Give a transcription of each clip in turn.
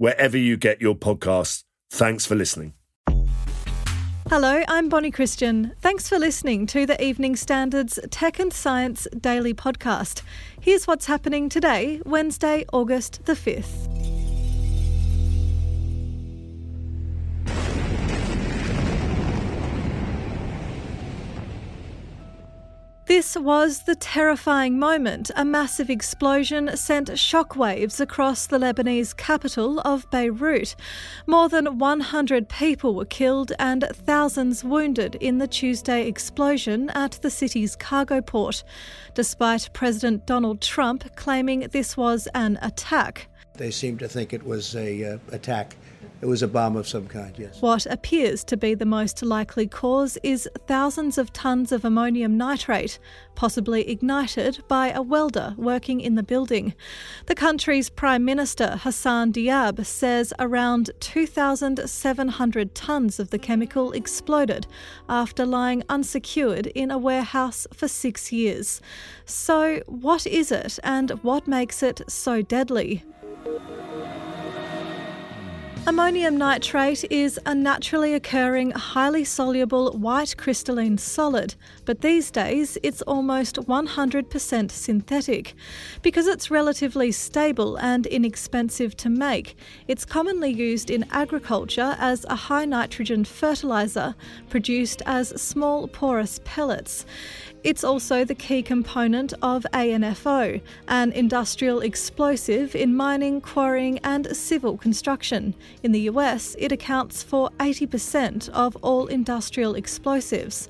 wherever you get your podcasts. Thanks for listening. Hello, I'm Bonnie Christian. Thanks for listening to the Evening Standards Tech and Science Daily Podcast. Here's what's happening today, Wednesday, August the 5th. This was the terrifying moment. A massive explosion sent shockwaves across the Lebanese capital of Beirut. More than 100 people were killed and thousands wounded in the Tuesday explosion at the city's cargo port, despite President Donald Trump claiming this was an attack. They seem to think it was a uh, attack it was a bomb of some kind, yes. What appears to be the most likely cause is thousands of tons of ammonium nitrate, possibly ignited by a welder working in the building. The country's Prime Minister, Hassan Diab, says around 2,700 tons of the chemical exploded after lying unsecured in a warehouse for six years. So, what is it and what makes it so deadly? Ammonium nitrate is a naturally occurring, highly soluble white crystalline solid, but these days it's almost 100% synthetic. Because it's relatively stable and inexpensive to make, it's commonly used in agriculture as a high nitrogen fertiliser, produced as small porous pellets. It's also the key component of ANFO, an industrial explosive in mining, quarrying, and civil construction. In the US, it accounts for 80% of all industrial explosives.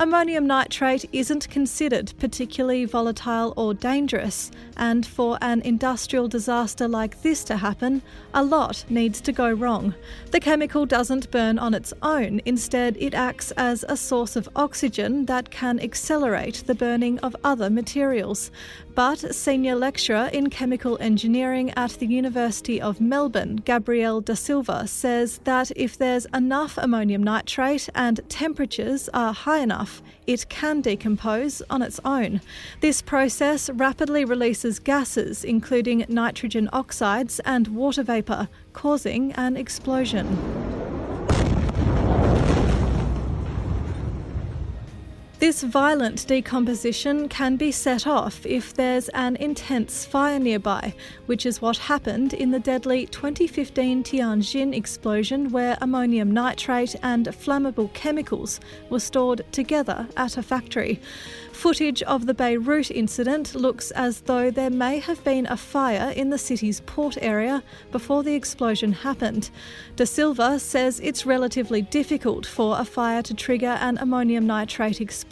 Ammonium nitrate isn't considered particularly volatile or dangerous, and for an industrial disaster like this to happen, a lot needs to go wrong. The chemical doesn't burn on its own, instead, it acts as a source of oxygen that can accelerate the burning of other materials. But senior lecturer in chemical engineering at the University of Melbourne, Gabriel Da Silva, says that if there's enough ammonium nitrate and temperatures are high enough, it can decompose on its own. This process rapidly releases gases, including nitrogen oxides and water vapour, causing an explosion. This violent decomposition can be set off if there's an intense fire nearby, which is what happened in the deadly 2015 Tianjin explosion, where ammonium nitrate and flammable chemicals were stored together at a factory. Footage of the Beirut incident looks as though there may have been a fire in the city's port area before the explosion happened. Da Silva says it's relatively difficult for a fire to trigger an ammonium nitrate explosion.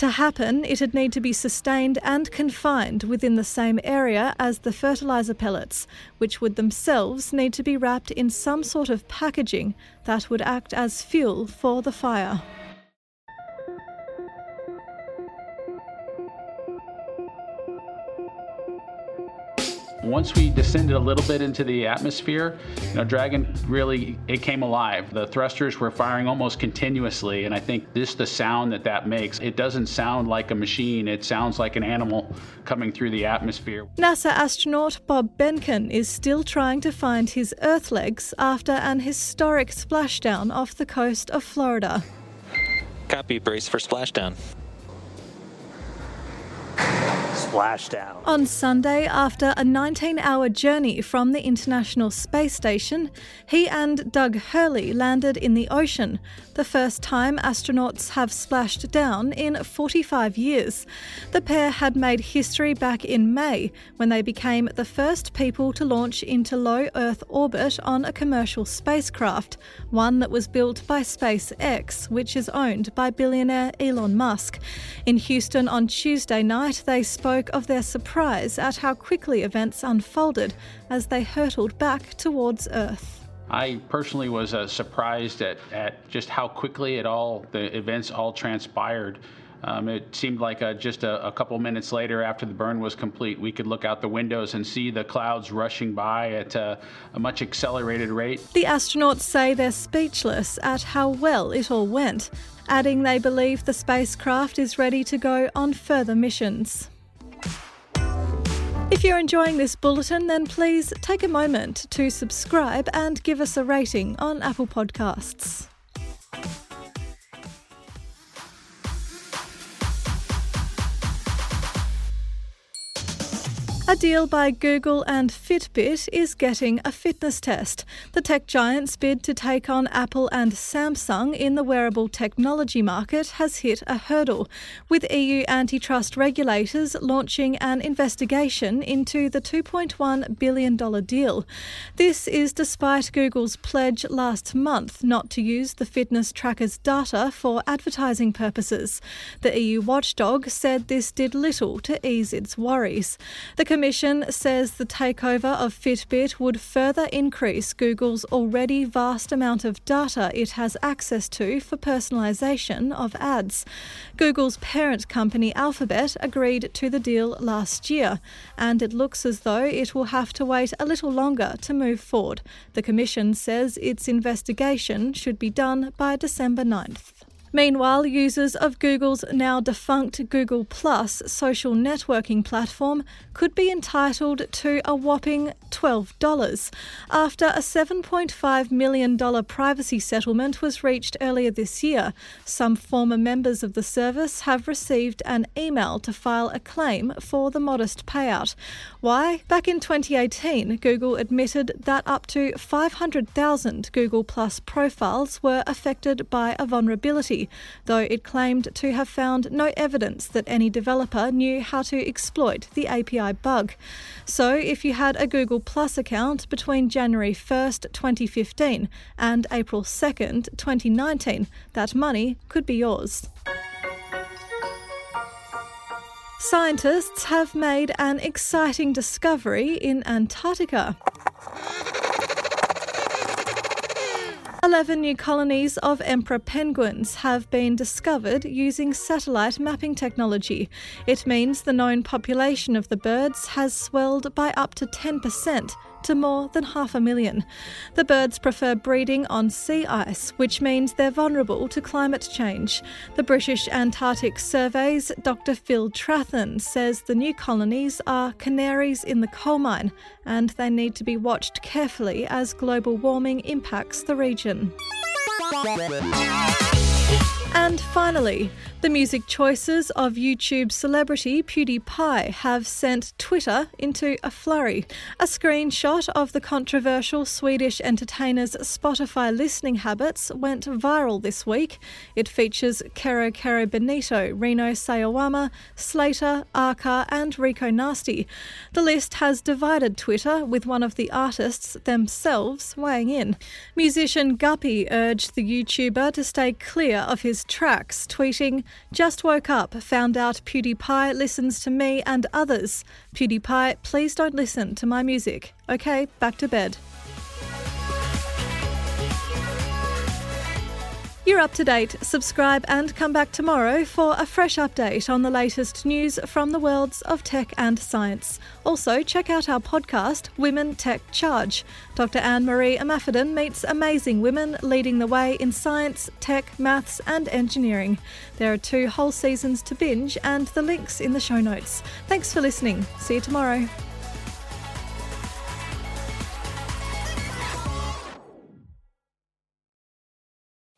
To happen, it'd need to be sustained and confined within the same area as the fertiliser pellets, which would themselves need to be wrapped in some sort of packaging that would act as fuel for the fire. Once we descended a little bit into the atmosphere, you know, Dragon really it came alive. The thrusters were firing almost continuously, and I think this the sound that that makes. It doesn't sound like a machine. It sounds like an animal coming through the atmosphere. NASA astronaut Bob Behnken is still trying to find his Earth legs after an historic splashdown off the coast of Florida. Copy, brace for splashdown. Splashdown. On Sunday, after a 19 hour journey from the International Space Station, he and Doug Hurley landed in the ocean, the first time astronauts have splashed down in 45 years. The pair had made history back in May when they became the first people to launch into low Earth orbit on a commercial spacecraft, one that was built by SpaceX, which is owned by billionaire Elon Musk. In Houston on Tuesday night, they spoke of their surprise at how quickly events unfolded as they hurtled back towards Earth. I personally was uh, surprised at, at just how quickly it all the events all transpired. Um, it seemed like uh, just a, a, couple minutes later, after the burn was complete, we could look out the windows and see the clouds rushing by at uh, a much accelerated rate. The astronauts say they're speechless at how well it all went, adding they believe the spacecraft is ready to go on further missions. If you're enjoying this bulletin, then please take a moment to subscribe and give us a rating on Apple Podcasts. A deal by Google and Fitbit is getting a fitness test. The tech giants' bid to take on Apple and Samsung in the wearable technology market has hit a hurdle, with EU antitrust regulators launching an investigation into the $2.1 billion deal. This is despite Google's pledge last month not to use the fitness tracker's data for advertising purposes. The EU watchdog said this did little to ease its worries. The Commission says the takeover of Fitbit would further increase Google's already vast amount of data it has access to for personalisation of ads. Google's parent company Alphabet agreed to the deal last year, and it looks as though it will have to wait a little longer to move forward. The Commission says its investigation should be done by December 9th. Meanwhile, users of Google's now defunct Google Plus social networking platform could be entitled to a whopping $12 after a $7.5 million privacy settlement was reached earlier this year. Some former members of the service have received an email to file a claim for the modest payout. Why? Back in 2018, Google admitted that up to 500,000 Google Plus profiles were affected by a vulnerability though it claimed to have found no evidence that any developer knew how to exploit the API bug. So, if you had a Google Plus account between January 1st, 2015 and April 2nd, 2019, that money could be yours. Scientists have made an exciting discovery in Antarctica. 11 new colonies of emperor penguins have been discovered using satellite mapping technology. It means the known population of the birds has swelled by up to 10% to more than half a million. The birds prefer breeding on sea ice, which means they're vulnerable to climate change. The British Antarctic Survey's Dr. Phil Trathan says the new colonies are canaries in the coal mine and they need to be watched carefully as global warming impacts the region. And finally, the music choices of YouTube celebrity PewDiePie have sent Twitter into a flurry. A screenshot of the controversial Swedish entertainer's Spotify listening habits went viral this week. It features Kero Kero Bonito, Rina Sawayama, Slater, Arca, and Rico Nasty. The list has divided Twitter, with one of the artists themselves weighing in. Musician Gupi urged the YouTuber to stay clear of his tracks, tweeting, Just woke up, found out PewDiePie listens to me and others. PewDiePie, please don't listen to my music. Okay, back to bed. You're up to date. Subscribe and come back tomorrow for a fresh update on the latest news from the worlds of tech and science. Also, check out our podcast, Women Tech Charge. Dr. Anne Marie Imafidon meets amazing women leading the way in science, tech, maths, and engineering. There are two whole seasons to binge, and the links in the show notes. Thanks for listening. See you tomorrow.